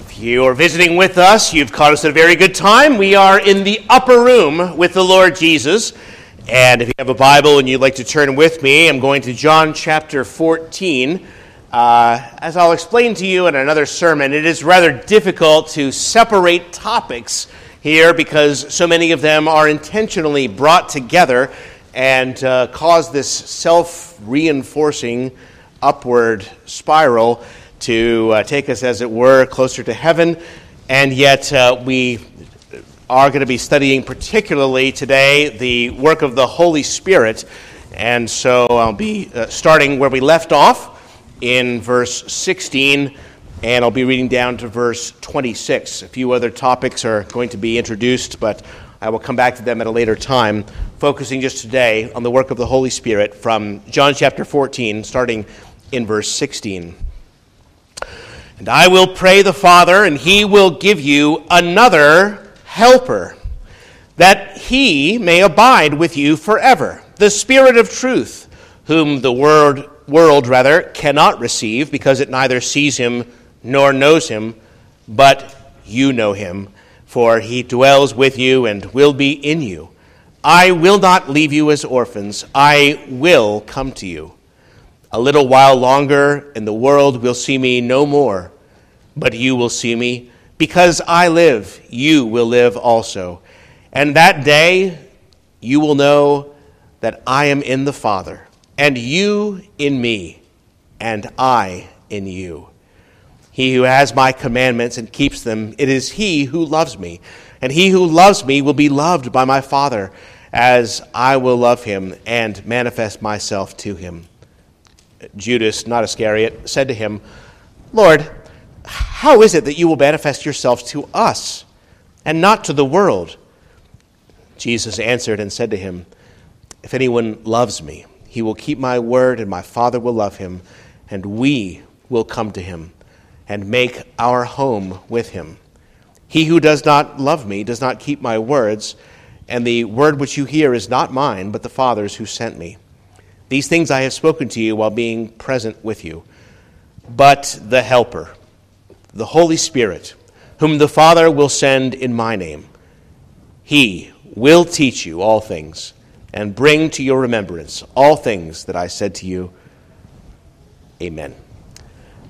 If you are visiting with us, you've caught us at a very good time. We are in the upper room with the Lord Jesus. And if you have a Bible and you'd like to turn with me, I'm going to John chapter 14. Uh, as I'll explain to you in another sermon, it is rather difficult to separate topics here because so many of them are intentionally brought together and uh, cause this self reinforcing upward spiral to uh, take us, as it were, closer to heaven. And yet, uh, we are going to be studying particularly today the work of the Holy Spirit. And so I'll be uh, starting where we left off in verse 16, and I'll be reading down to verse 26. A few other topics are going to be introduced, but I will come back to them at a later time, focusing just today on the work of the Holy Spirit from John chapter 14, starting in verse 16. And I will pray the Father, and he will give you another helper, that he may abide with you forever, the Spirit of truth, whom the world, world rather cannot receive, because it neither sees him nor knows him, but you know him for he dwells with you and will be in you. I will not leave you as orphans, I will come to you. A little while longer, and the world will see me no more, but you will see me. Because I live, you will live also. And that day you will know that I am in the Father, and you in me, and I in you. He who has my commandments and keeps them, it is he who loves me. And he who loves me will be loved by my Father, as I will love him and manifest myself to him. Judas, not Iscariot, said to him, Lord, how is it that you will manifest yourself to us and not to the world? Jesus answered and said to him, If anyone loves me, he will keep my word, and my Father will love him, and we will come to him and make our home with him. He who does not love me does not keep my words, and the word which you hear is not mine, but the Father's who sent me. These things I have spoken to you while being present with you. But the Helper, the Holy Spirit, whom the Father will send in my name, he will teach you all things and bring to your remembrance all things that I said to you. Amen.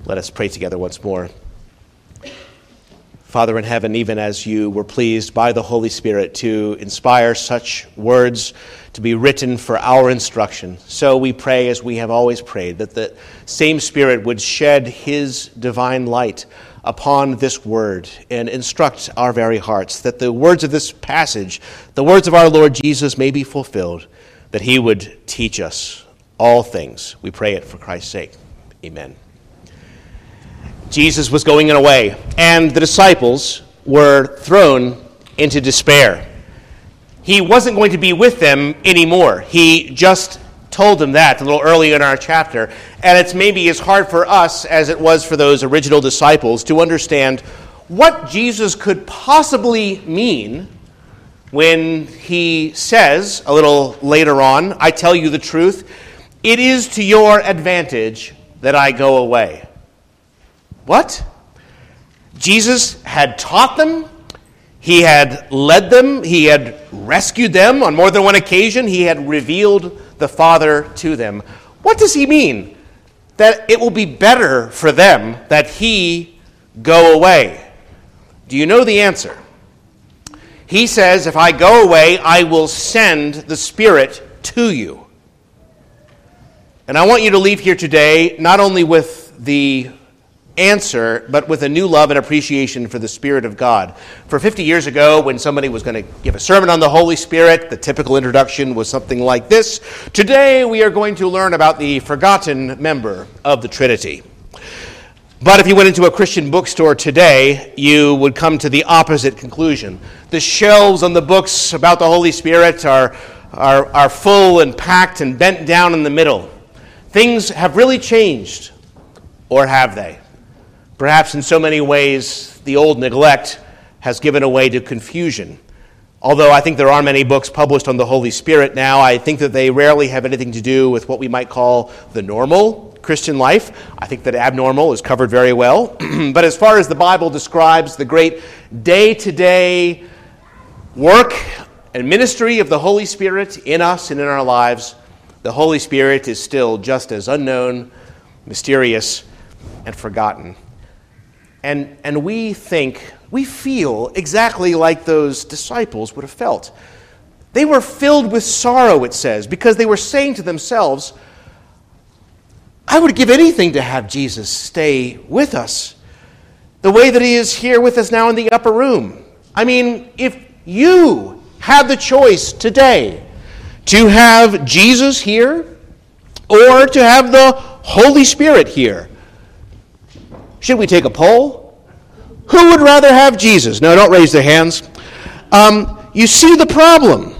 Let us pray together once more. Father in heaven, even as you were pleased by the Holy Spirit to inspire such words to be written for our instruction, so we pray, as we have always prayed, that the same Spirit would shed his divine light upon this word and instruct our very hearts, that the words of this passage, the words of our Lord Jesus, may be fulfilled, that he would teach us all things. We pray it for Christ's sake. Amen. Jesus was going away, and the disciples were thrown into despair. He wasn't going to be with them anymore. He just told them that a little earlier in our chapter. And it's maybe as hard for us as it was for those original disciples to understand what Jesus could possibly mean when he says a little later on, I tell you the truth, it is to your advantage that I go away. What? Jesus had taught them, he had led them, he had rescued them on more than one occasion, he had revealed the Father to them. What does he mean? That it will be better for them that he go away. Do you know the answer? He says, If I go away, I will send the Spirit to you. And I want you to leave here today not only with the answer, but with a new love and appreciation for the Spirit of God. For 50 years ago, when somebody was going to give a sermon on the Holy Spirit, the typical introduction was something like this Today we are going to learn about the forgotten member of the Trinity. But if you went into a Christian bookstore today, you would come to the opposite conclusion. The shelves on the books about the Holy Spirit are, are, are full and packed and bent down in the middle. Things have really changed, or have they? Perhaps in so many ways, the old neglect has given way to confusion. Although I think there are many books published on the Holy Spirit now, I think that they rarely have anything to do with what we might call the normal Christian life. I think that abnormal is covered very well. but as far as the Bible describes the great day to day work and ministry of the Holy Spirit in us and in our lives, the Holy Spirit is still just as unknown, mysterious, and forgotten. And, and we think, we feel exactly like those disciples would have felt. They were filled with sorrow, it says, because they were saying to themselves, I would give anything to have Jesus stay with us the way that he is here with us now in the upper room. I mean, if you had the choice today to have Jesus here or to have the Holy Spirit here, should we take a poll? Who would rather have Jesus? No, don't raise their hands. Um, you see the problem.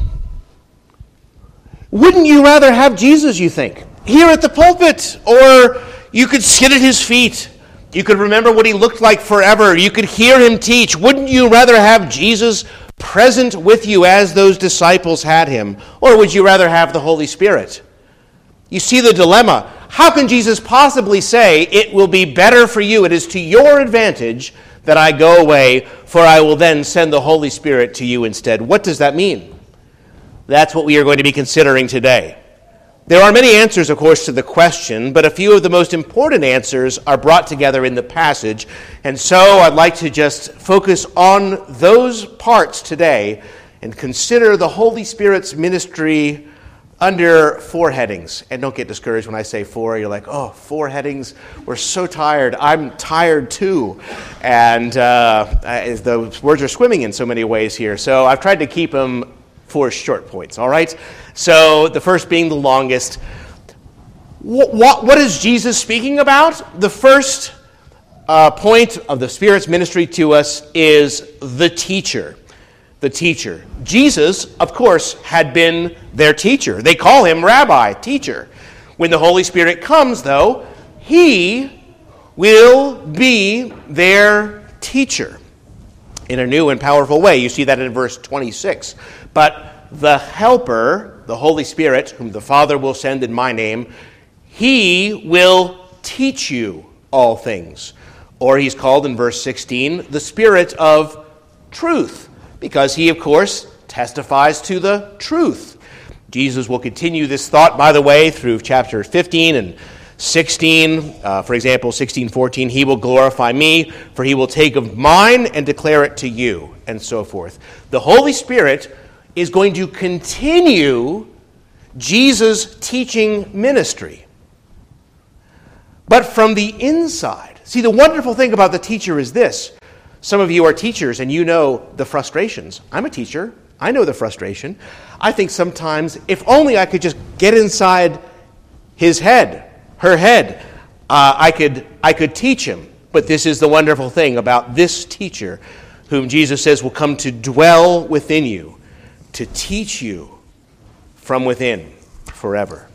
Wouldn't you rather have Jesus, you think, here at the pulpit? Or you could sit at his feet. You could remember what he looked like forever. You could hear him teach. Wouldn't you rather have Jesus present with you as those disciples had him? Or would you rather have the Holy Spirit? You see the dilemma. How can Jesus possibly say, It will be better for you, it is to your advantage that I go away, for I will then send the Holy Spirit to you instead? What does that mean? That's what we are going to be considering today. There are many answers, of course, to the question, but a few of the most important answers are brought together in the passage. And so I'd like to just focus on those parts today and consider the Holy Spirit's ministry under four headings. And don't get discouraged when I say four. You're like, oh, four headings? We're so tired. I'm tired too. And uh, the words are swimming in so many ways here. So I've tried to keep them four short points, all right? So the first being the longest. What, what, what is Jesus speaking about? The first uh, point of the Spirit's ministry to us is the teacher. The teacher. Jesus, of course, had been their teacher. They call him rabbi, teacher. When the Holy Spirit comes, though, he will be their teacher in a new and powerful way. You see that in verse 26. But the Helper, the Holy Spirit, whom the Father will send in my name, he will teach you all things. Or he's called in verse 16 the Spirit of truth, because he, of course, testifies to the truth. Jesus will continue this thought, by the way, through chapter 15 and 16, uh, for example, 16, 14, he will glorify me, for he will take of mine and declare it to you, and so forth. The Holy Spirit is going to continue Jesus' teaching ministry, but from the inside. See, the wonderful thing about the teacher is this. Some of you are teachers and you know the frustrations. I'm a teacher. I know the frustration. I think sometimes, if only I could just get inside his head her head. Uh, I, could, I could teach him. But this is the wonderful thing about this teacher, whom Jesus says will come to dwell within you, to teach you from within forever.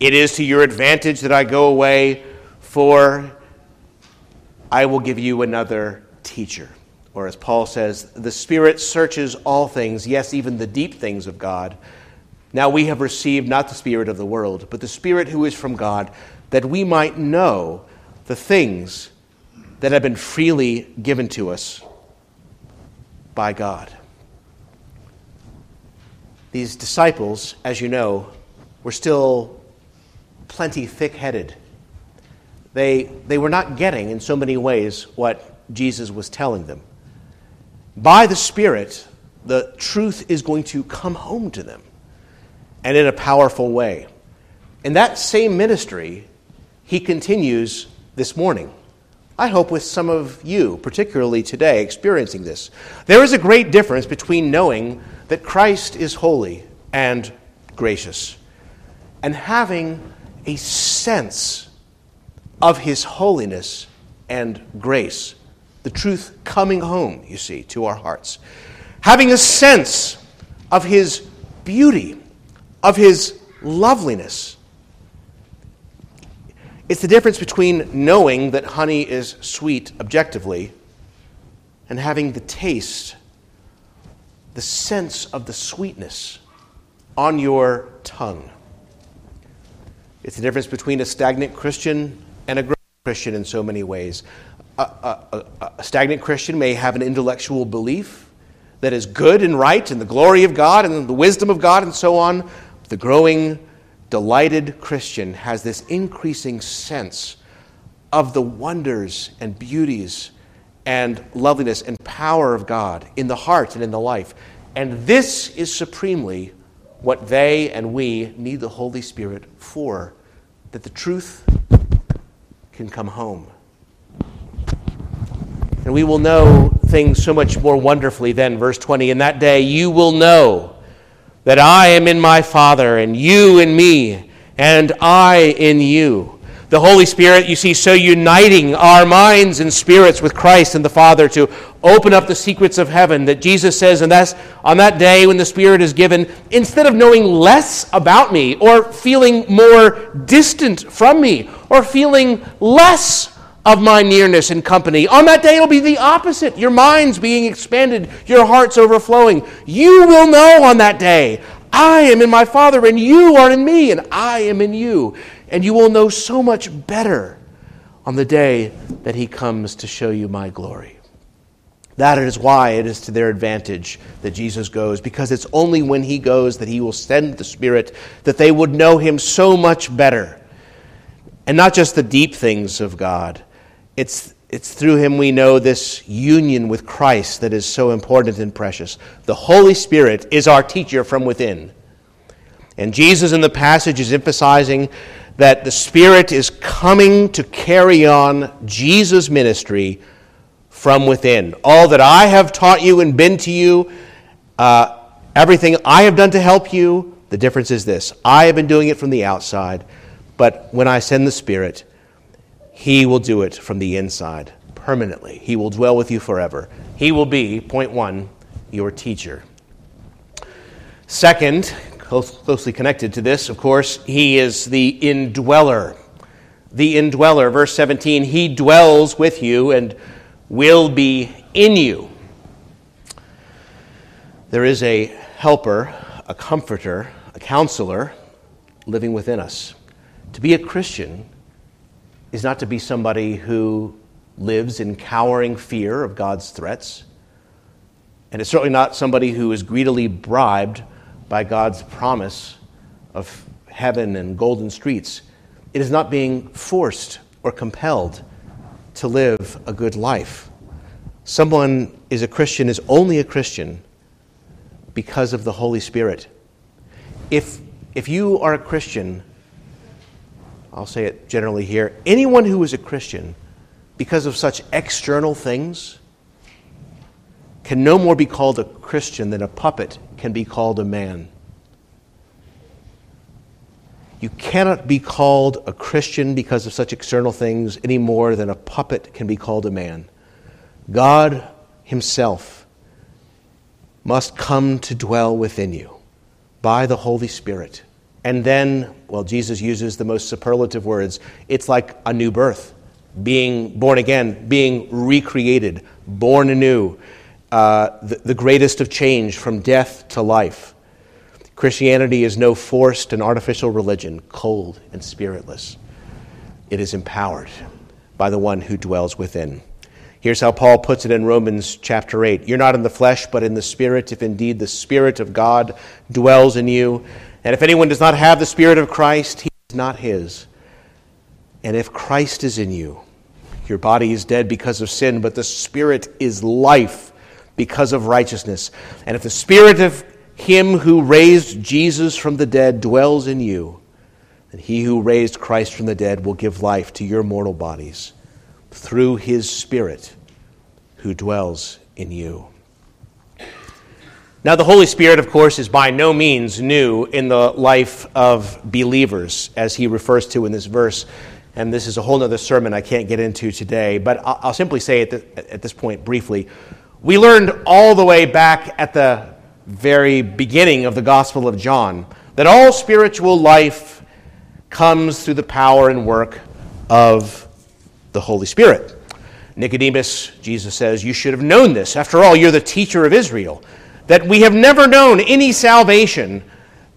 It is to your advantage that I go away, for I will give you another teacher. Or as Paul says, the Spirit searches all things, yes, even the deep things of God now we have received not the Spirit of the world, but the Spirit who is from God, that we might know the things that have been freely given to us by God. These disciples, as you know, were still plenty thick headed. They, they were not getting, in so many ways, what Jesus was telling them. By the Spirit, the truth is going to come home to them and in a powerful way. In that same ministry, he continues this morning. I hope with some of you, particularly today, experiencing this. There is a great difference between knowing that Christ is holy and gracious and having a sense of his holiness and grace. The truth coming home, you see, to our hearts. Having a sense of his beauty of his loveliness. It's the difference between knowing that honey is sweet objectively and having the taste, the sense of the sweetness on your tongue. It's the difference between a stagnant Christian and a growing Christian in so many ways. A, a, a, stagnant Christian may have an intellectual belief that is good and right and the glory of God and the wisdom of God and so on. The growing, delighted Christian has this increasing sense of the wonders and beauties and loveliness and power of God in the heart and in the life. And this is supremely what they and we need the Holy Spirit for, that the truth can come home. And we will know things so much more wonderfully then. Verse 20 In that day you will know that I am in my Father, and you in me, and I in you the Holy Spirit, you see, so uniting our minds and spirits with Christ and the Father to open up the secrets of heaven that Jesus says, and that's on that day when the Spirit is given, instead of knowing less about me or feeling more distant from me or feeling less of my nearness and company, on that day it'll be the opposite. Your mind's being expanded, your heart's overflowing. You will know on that day, I am in my Father, and you are in me, and I am in you and you will know so much better on the day that he comes to show you my glory. That is why it is to their advantage that Jesus goes, because it's only when he goes that he will send the Spirit that they would know him so much better. And not just the deep things of God, it's, it's through him we know this union with Christ that is so important and precious. The Holy Spirit is our teacher from within. And Jesus in the passage is emphasizing that the Spirit is coming to carry on Jesus' ministry from within. All that I have taught you and been to you, uh, everything I have done to help you, the difference is this I have been doing it from the outside, but when I send the Spirit, He will do it from the inside permanently. He will dwell with you forever. He will be, point one, your teacher. Second, closely connected to this, of course, he is the indweller. The indweller, verse 17, he dwells with you and will be in you. There is a helper, a comforter, a counselor living within us. To be a Christian is not to be somebody who lives in cowering fear of God's threats. And it's certainly not somebody who is greedily bribed by God's promise of heaven and golden streets. It is not being forced or compelled to live a good life. Someone is a Christian, is only a Christian because of the Holy Spirit. If, if you are a Christian, I'll say it generally here, anyone who is a Christian because of such external things can no more be called a Christian than a puppet can be called a man. You cannot be called a Christian because of such external things any more than a puppet can be called a man. God Himself must come to dwell within you by the Holy Spirit. And then, well, Jesus uses the most superlative words it's like a new birth, being born again, being recreated, born anew uh, the, the greatest of change from death to life. Christianity is no forced and artificial religion, cold and spiritless. It is empowered by the one who dwells within. Here's how Paul puts it in Romans chapter 8 You're not in the flesh, but in the Spirit, if indeed the Spirit of God dwells in you. And if anyone does not have the Spirit of Christ, he is not his. And if Christ is in you, your body is dead because of sin, but the Spirit is life because of righteousness. And if the Spirit of Him who raised Jesus from the dead dwells in you, then He who raised Christ from the dead will give life to your mortal bodies through His Spirit who dwells in you. Now, the Holy Spirit, of course, is by no means new in the life of believers, as he refers to in this verse. And this is a whole other sermon I can't get into today, but I'll simply say at, this point briefly we learned all the way back at the very beginning of the Gospel of John that all spiritual life comes through the power and work of the Holy Spirit. Nicodemus, Jesus says, You should have known this. After all, you're the teacher of Israel. That we have never known any salvation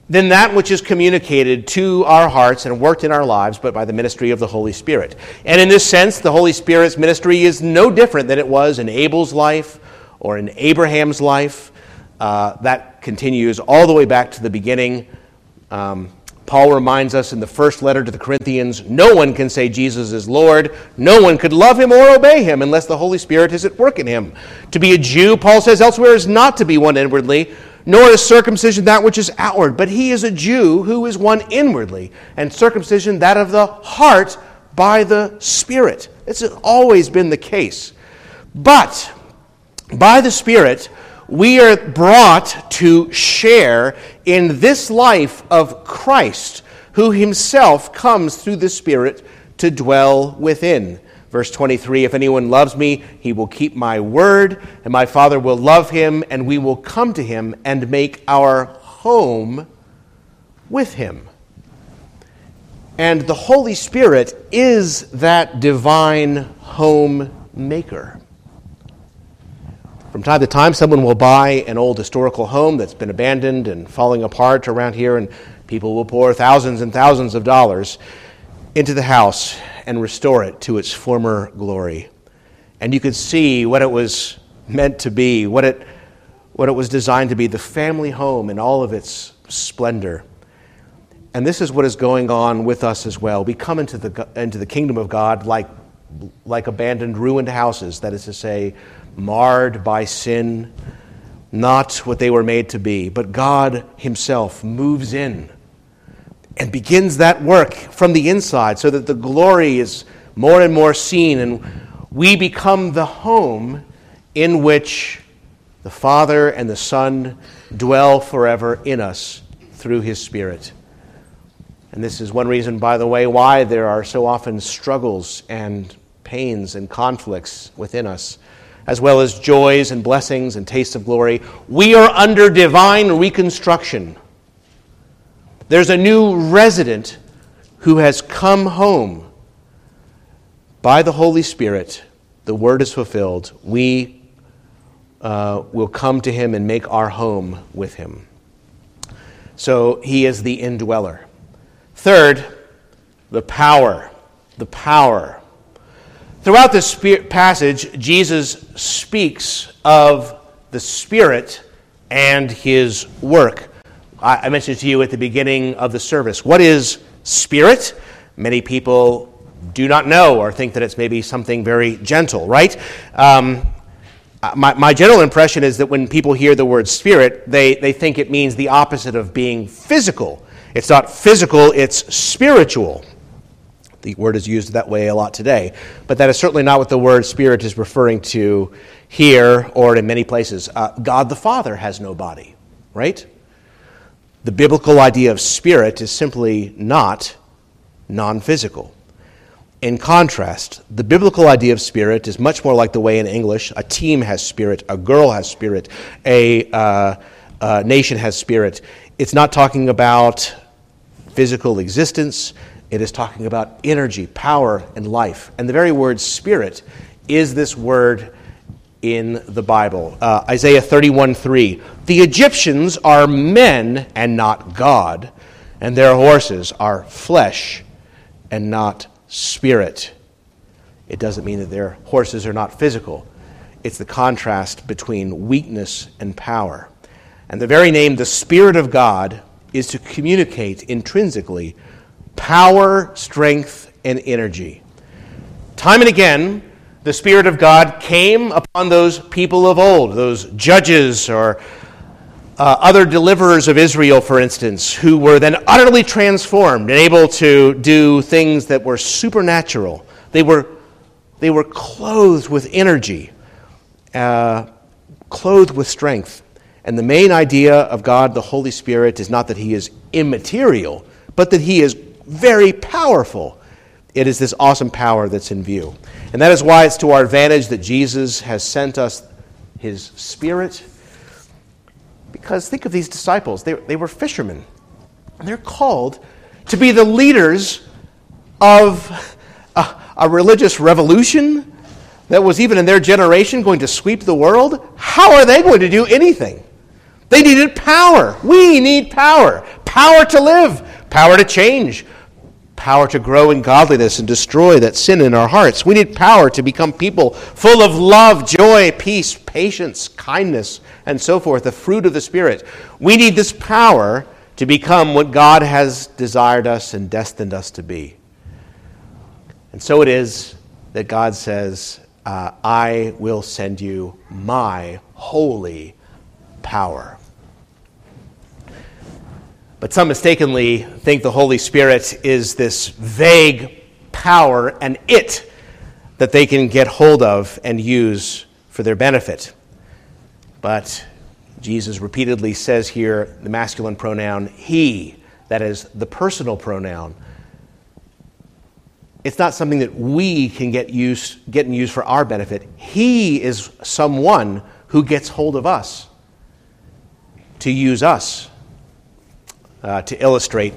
than that which is communicated to our hearts and worked in our lives, but by the ministry of the Holy Spirit. And in this sense, the Holy Spirit's ministry is no different than it was in Abel's life or in Abraham's life. Uh, that continues all the way back to the beginning. Um, Paul reminds us in the first letter to the Corinthians no one can say Jesus is Lord. No one could love him or obey him unless the Holy Spirit is at work in him. To be a Jew, Paul says elsewhere, is not to be one inwardly, nor is circumcision that which is outward, but he is a Jew who is one inwardly, and circumcision that of the heart by the Spirit. This has always been the case. But by the Spirit, we are brought to share in this life of Christ, who himself comes through the Spirit to dwell within. Verse 23 If anyone loves me, he will keep my word, and my Father will love him, and we will come to him and make our home with him. And the Holy Spirit is that divine home maker. From time to time, someone will buy an old historical home that's been abandoned and falling apart around here, and people will pour thousands and thousands of dollars into the house and restore it to its former glory. And you could see what it was meant to be, what it, what it was designed to be the family home in all of its splendor. And this is what is going on with us as well. We come into the, into the kingdom of God like, like abandoned, ruined houses, that is to say, marred by sin, not what they were made to be. But God Himself moves in and begins that work from the inside so that the glory is more and more seen, and we become the home in which the Father and the Son dwell forever in us through His Spirit. And this is one reason, by the way, why there are so often struggles and pains and conflicts within us as well as joys and blessings and tastes of glory. We are under divine reconstruction. There's a new resident who has come home by the Holy Spirit. The word is fulfilled. We uh, will come to him and make our home with him. So he is the indweller. Third, the power. The power Throughout this passage, Jesus speaks of the Spirit and his work. I mentioned to you at the beginning of the service what is Spirit? Many people do not know or think that it's maybe something very gentle, right? Um, my, my general impression is that when people hear the word spirit, they, they think it means the opposite of being physical. It's not physical, it's spiritual. The word is used that way a lot today. But that is certainly not what the word spirit is referring to here or in many places. Uh, God the Father has no body, right? The biblical idea of spirit is simply not non physical. In contrast, the biblical idea of spirit is much more like the way in English a team has spirit, a girl has spirit, a, uh, a nation has spirit. It's not talking about physical existence, it is talking about energy, power, and life. And the very word spirit is this word in the Bible. Uh, Isaiah 31 3. The Egyptians are men and not God, and their horses are flesh and not spirit. It doesn't mean that their horses are not physical, it's the contrast between weakness and power. And the very name, the Spirit of God, is to communicate intrinsically power, strength, and energy. Time and again, the Spirit of God came upon those people of old, those judges or uh, other deliverers of Israel, for instance, who were then utterly transformed and able to do things that were supernatural. They were, they were clothed with energy, uh, clothed with strength. And the main idea of God, the Holy Spirit, is not that He is immaterial, but that He is very powerful. It is this awesome power that's in view. And that is why it's to our advantage that Jesus has sent us his Spirit. Because think of these disciples, they, they were fishermen. And they're called to be the leaders of a, a religious revolution that was even in their generation going to sweep the world. How are they going to do anything? They needed power. We need power. Power to live, power to change, power to grow in godliness and destroy that sin in our hearts. We need power to become people full of love, joy, peace, patience, kindness, and so forth, the fruit of the Spirit. We need this power to become what God has desired us and destined us to be. And so it is that God says, uh, I will send you my holy power. But some mistakenly think the Holy Spirit is this vague power and it that they can get hold of and use for their benefit. But Jesus repeatedly says here the masculine pronoun he, that is the personal pronoun. It's not something that we can get use, get and use for our benefit. He is someone who gets hold of us to use us uh, to illustrate.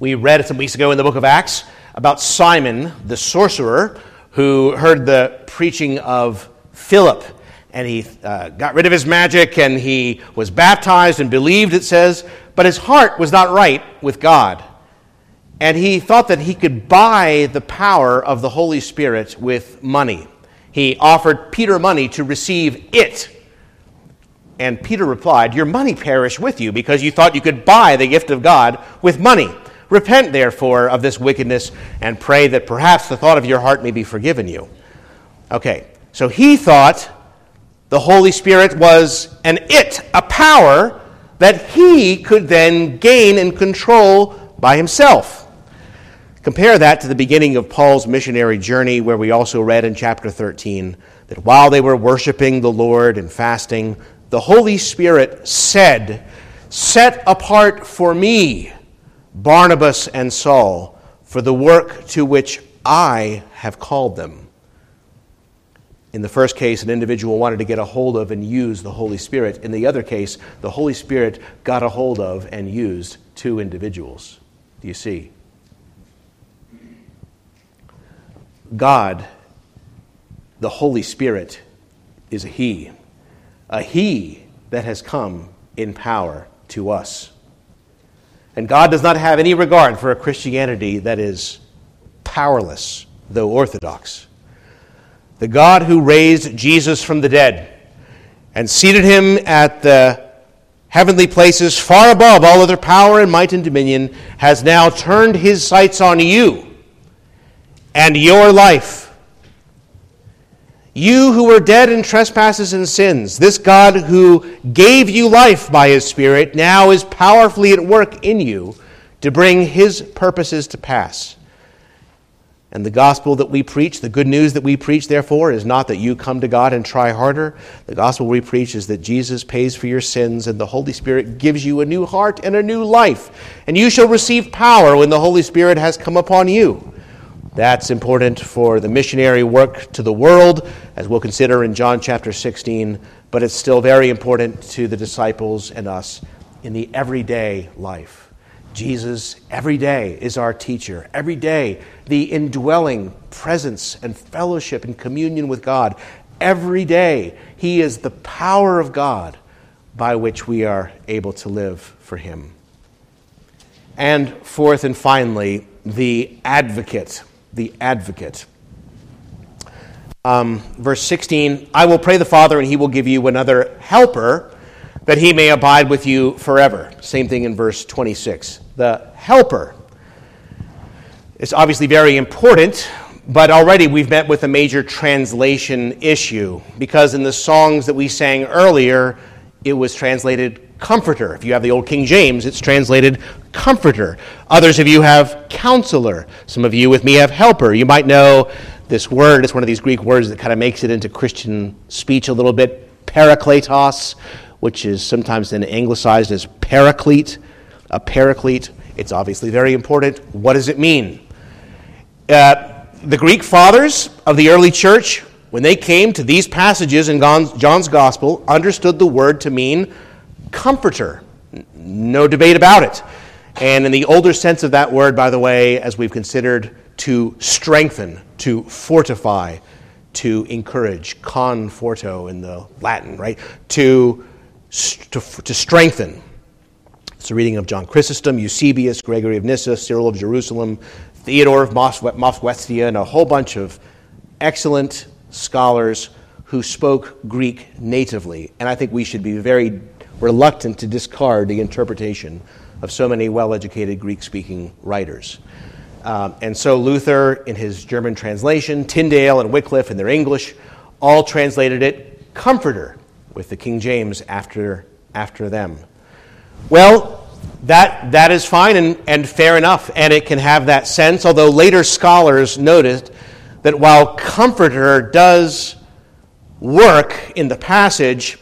We read some weeks ago in the book of Acts about Simon, the sorcerer, who heard the preaching of Philip. And he uh, got rid of his magic and he was baptized and believed, it says, but his heart was not right with God. And he thought that he could buy the power of the Holy Spirit with money. He offered Peter money to receive it and Peter replied, Your money perish with you, because you thought you could buy the gift of God with money. Repent, therefore, of this wickedness, and pray that perhaps the thought of your heart may be forgiven you. Okay, so he thought the Holy Spirit was an it, a power that he could then gain and control by himself. Compare that to the beginning of Paul's missionary journey, where we also read in chapter 13 that while they were worshiping the Lord and fasting, the Holy Spirit said, Set apart for me Barnabas and Saul for the work to which I have called them. In the first case, an individual wanted to get a hold of and use the Holy Spirit. In the other case, the Holy Spirit got a hold of and used two individuals. Do you see? God, the Holy Spirit, is a He a He that has come in power to us. And God does not have any regard for a Christianity that is powerless, though orthodox. The God who raised Jesus from the dead and seated him at the heavenly places far above all other power and might and dominion has now turned his sights on you and your life you who were dead in trespasses and sins, this God who gave you life by his Spirit now is powerfully at work in you to bring his purposes to pass. And the gospel that we preach, the good news that we preach, therefore, is not that you come to God and try harder. The gospel we preach is that Jesus pays for your sins and the Holy Spirit gives you a new heart and a new life. And you shall receive power when the Holy Spirit has come upon you. That's important for the missionary work to the world, as we'll consider in John chapter 16, but it's still very important to the disciples and us in the everyday life. Jesus, every day, is our teacher. Every day, the indwelling presence and fellowship and communion with God. Every day, He is the power of God by which we are able to live for Him. And fourth and finally, the advocate the advocate. Um, verse 16 I will pray the Father, and he will give you another helper, that he may abide with you forever. Same thing in verse 26. The helper. It's obviously very important, but already we've met with a major translation issue because in the songs that we sang earlier, it was translated comforter. If you have the old King James, it's translated comforter. Others of you have counselor. Some of you with me have helper. You might know this word. It's one of these Greek words that kind of makes it into Christian speech a little bit. Parakletos, which is sometimes then anglicized as paraclete. A paraclete. It's obviously very important. What does it mean? Uh, the Greek fathers of the early church, when they came to these passages in John's gospel, understood the word to mean comforter. No debate about it. And in the older sense of that word, by the way, as we've considered, to strengthen, to fortify, to encourage, conforto in the Latin, right? To to, to strengthen. It's a reading of John Chrysostom, Eusebius, Gregory of Nyssa, Cyril of Jerusalem, Theodore of Mopsuestia, and a whole bunch of excellent scholars who spoke Greek natively. And I think we should be very reluctant to discard the interpretation of so many well educated Greek speaking writers. Um, and so Luther, in his German translation, Tyndale and Wycliffe in their English, all translated it comforter, with the King James after, after them. Well, that, that is fine and, and fair enough, and it can have that sense, although later scholars noticed that while comforter does work in the passage,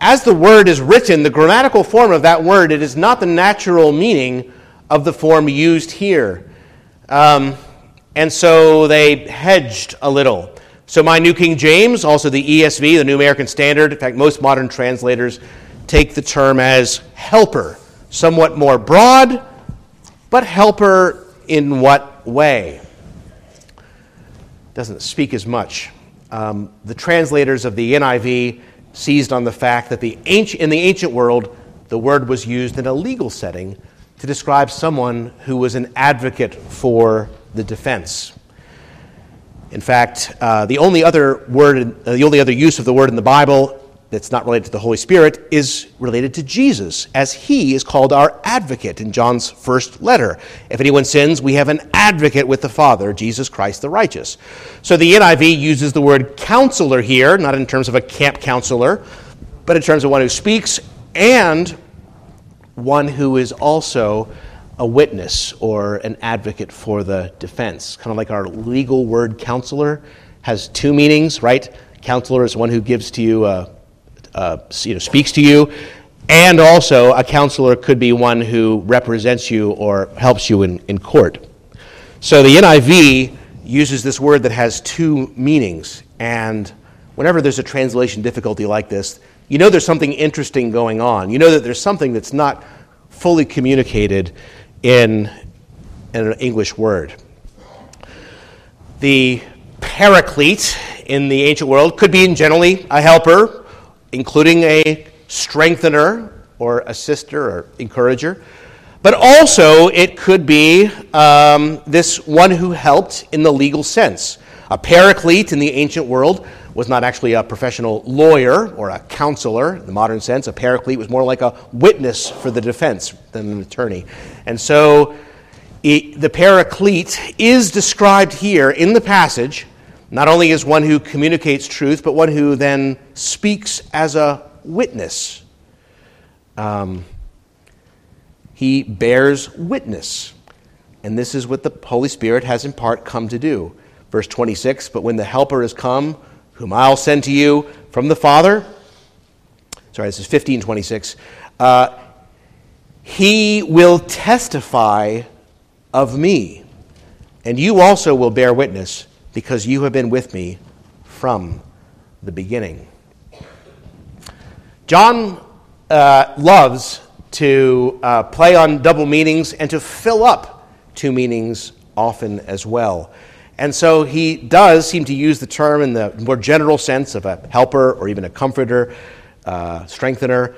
as the word is written, the grammatical form of that word, it is not the natural meaning of the form used here. Um, and so they hedged a little. So, my New King James, also the ESV, the New American Standard, in fact, most modern translators take the term as helper, somewhat more broad, but helper in what way? Doesn't speak as much. Um, the translators of the NIV seized on the fact that the ancient, in the ancient world, the word was used in a legal setting to describe someone who was an advocate for the defense. In fact, uh, the only other word, uh, the only other use of the word in the Bible that's not related to the Holy Spirit is related to Jesus, as he is called our advocate in John's first letter. If anyone sins, we have an advocate with the Father, Jesus Christ the righteous. So the NIV uses the word counselor here, not in terms of a camp counselor, but in terms of one who speaks and one who is also a witness or an advocate for the defense. Kind of like our legal word counselor has two meanings, right? Counselor is one who gives to you a uh, you know, speaks to you. And also, a counselor could be one who represents you or helps you in, in court. So the NIV uses this word that has two meanings. And whenever there's a translation difficulty like this, you know there's something interesting going on. You know that there's something that's not fully communicated in, in an English word. The paraclete in the ancient world could be generally a helper including a strengthener or assister or encourager. But also, it could be um, this one who helped in the legal sense. A paraclete in the ancient world was not actually a professional lawyer or a counselor in the modern sense. A paraclete was more like a witness for the defense than an attorney. And so it, the paraclete is described here in the passage not only is one who communicates truth, but one who then speaks as a witness. Um, he bears witness. And this is what the Holy Spirit has in part come to do. Verse 26 But when the Helper is come, whom I'll send to you from the Father, sorry, this is 1526, uh, he will testify of me, and you also will bear witness because you have been with me from the beginning. John uh, loves to uh, play on double meanings and to fill up two meanings often as well. And so he does seem to use the term in the more general sense of a helper or even a comforter, uh, strengthener,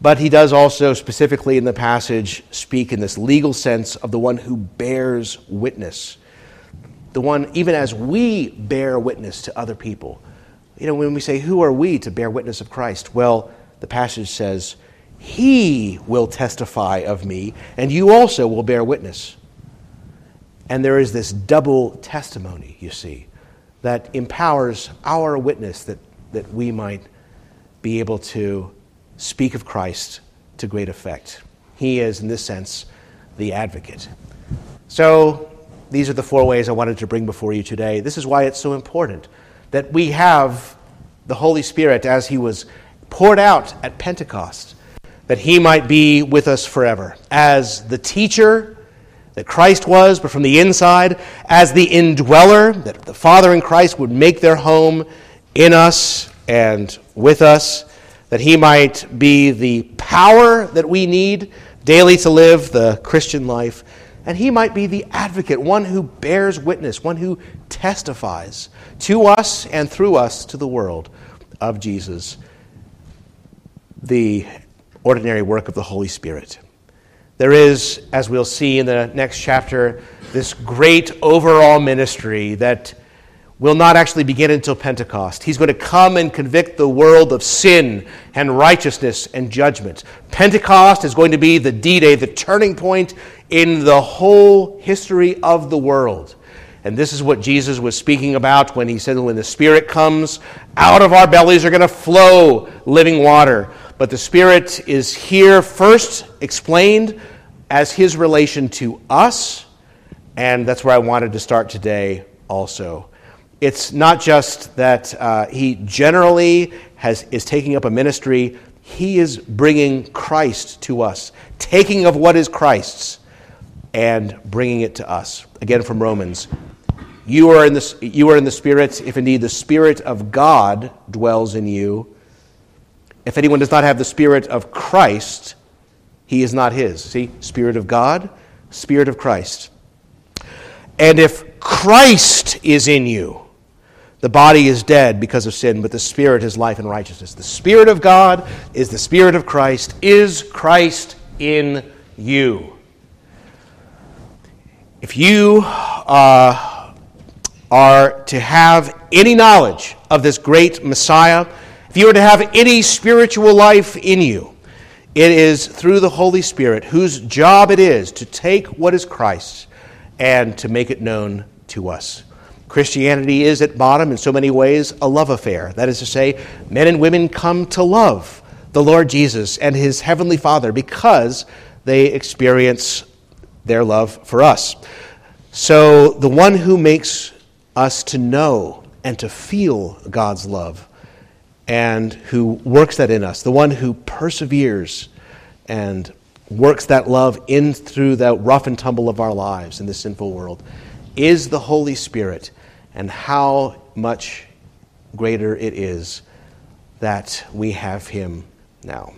but he does also specifically in the passage speak in this legal sense of the one who bears witness the one, even as we bear witness to other people. You know, when we say, Who are we to bear witness of Christ? Well, the passage says, He will testify of me, and you also will bear witness. And there is this double testimony, you see, that empowers our witness that, that we might be able to speak of Christ to great effect. He is, in this sense, the advocate. So, these are the four ways I wanted to bring before you today. This is why it's so important that we have the Holy Spirit as He was poured out at Pentecost, that He might be with us forever. As the teacher that Christ was, but from the inside, as the indweller, that the Father in Christ would make their home in us and with us, that He might be the power that we need daily to live the Christian life and he might be the advocate, one who bears witness, one who testifies to us and through us to the world of Jesus. the ordinary work of the Holy Spirit. There is, as we'll see in the next chapter, this great overall ministry that will not actually begin until Pentecost. He's going to come and convict the world of sin and righteousness and judgment. Pentecost is going to be the D Day, the turning point in the whole history of the world. And this is what Jesus was speaking about when he said, When the Spirit comes, out of our bellies are going to flow living water. But the Spirit is here first explained as his relation to us, and that's where I wanted to start today also. It's not just that uh, he generally has, is taking up a ministry, he is bringing Christ to us, taking of what is Christ's and bringing it to us. Again from Romans. You are, in the, you are in the Spirit, if indeed the Spirit of God dwells in you. If anyone does not have the Spirit of Christ, he is not his. See, Spirit of God, Spirit of Christ. And if Christ is in you, the body is dead because of sin, but the Spirit is life and righteousness. The Spirit of God is the Spirit of Christ. Is Christ in you? If you uh, are to have any knowledge of this great Messiah, if you are to have any spiritual life in you, it is through the Holy Spirit, whose job it is to take what is Christ and to make it known to us. Christianity is at bottom, in so many ways, a love affair. That is to say, men and women come to love the Lord Jesus and his heavenly Father because they experience their love for us. So, the one who makes us to know and to feel God's love and who works that in us, the one who perseveres and works that love in through the rough and tumble of our lives in this sinful world, is the Holy Spirit and how much greater it is that we have him now.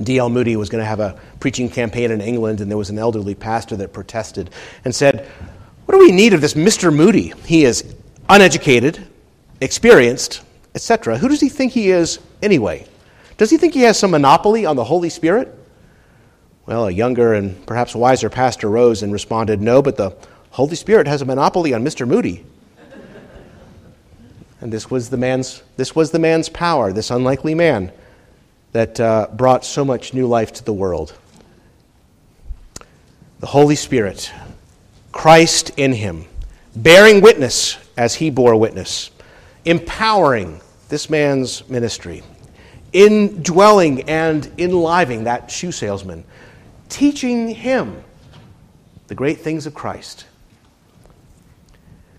D.L. Moody was going to have a preaching campaign in England, and there was an elderly pastor that protested and said, What do we need of this Mr. Moody? He is uneducated, experienced, etc. Who does he think he is anyway? Does he think he has some monopoly on the Holy Spirit? Well, a younger and perhaps wiser pastor rose and responded, No, but the Holy Spirit has a monopoly on Mr. Moody. And this was the man's, this was the man's power, this unlikely man that uh, brought so much new life to the world. The Holy Spirit, Christ in him, bearing witness as he bore witness, empowering this man's ministry, indwelling and enlivening that shoe salesman, teaching him the great things of Christ.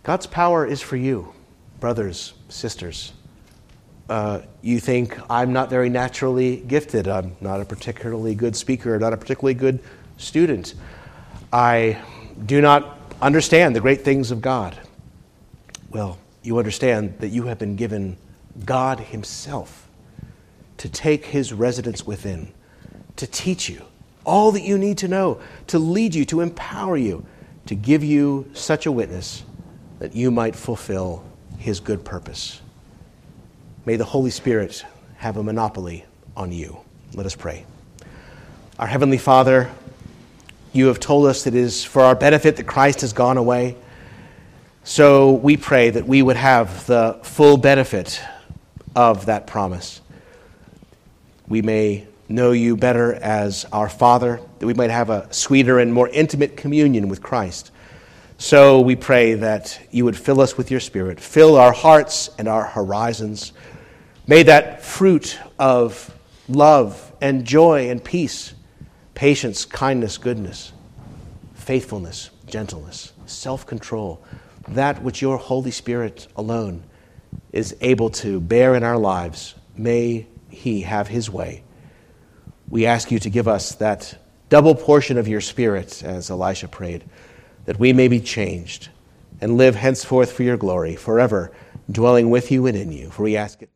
God's power is for you brothers, sisters, uh, you think I'm not very naturally gifted, I'm not a particularly good speaker, not a particularly good student, I do not understand the great things of God. Well, you understand that you have been given God Himself to take His residence within, to teach you all that you need to know, to lead you, to empower you, to give you such a witness that you might fulfill his good purpose. May the Holy Spirit have a monopoly on you. Let us pray. Our Heavenly Father, you have told us that it is for our benefit that Christ has gone away. So we pray that we would have the full benefit of that promise. We may know you better as our Father, that we might have a sweeter and more intimate communion with Christ. So we pray that you would fill us with your Spirit, fill our hearts and our horizons. May that fruit of love and joy and peace, patience, kindness, goodness, faithfulness, gentleness, self control, that which your Holy Spirit alone is able to bear in our lives, may He have His way. We ask you to give us that double portion of your Spirit, as Elisha prayed that we may be changed and live henceforth for your glory, forever dwelling with you and in you. For we ask it.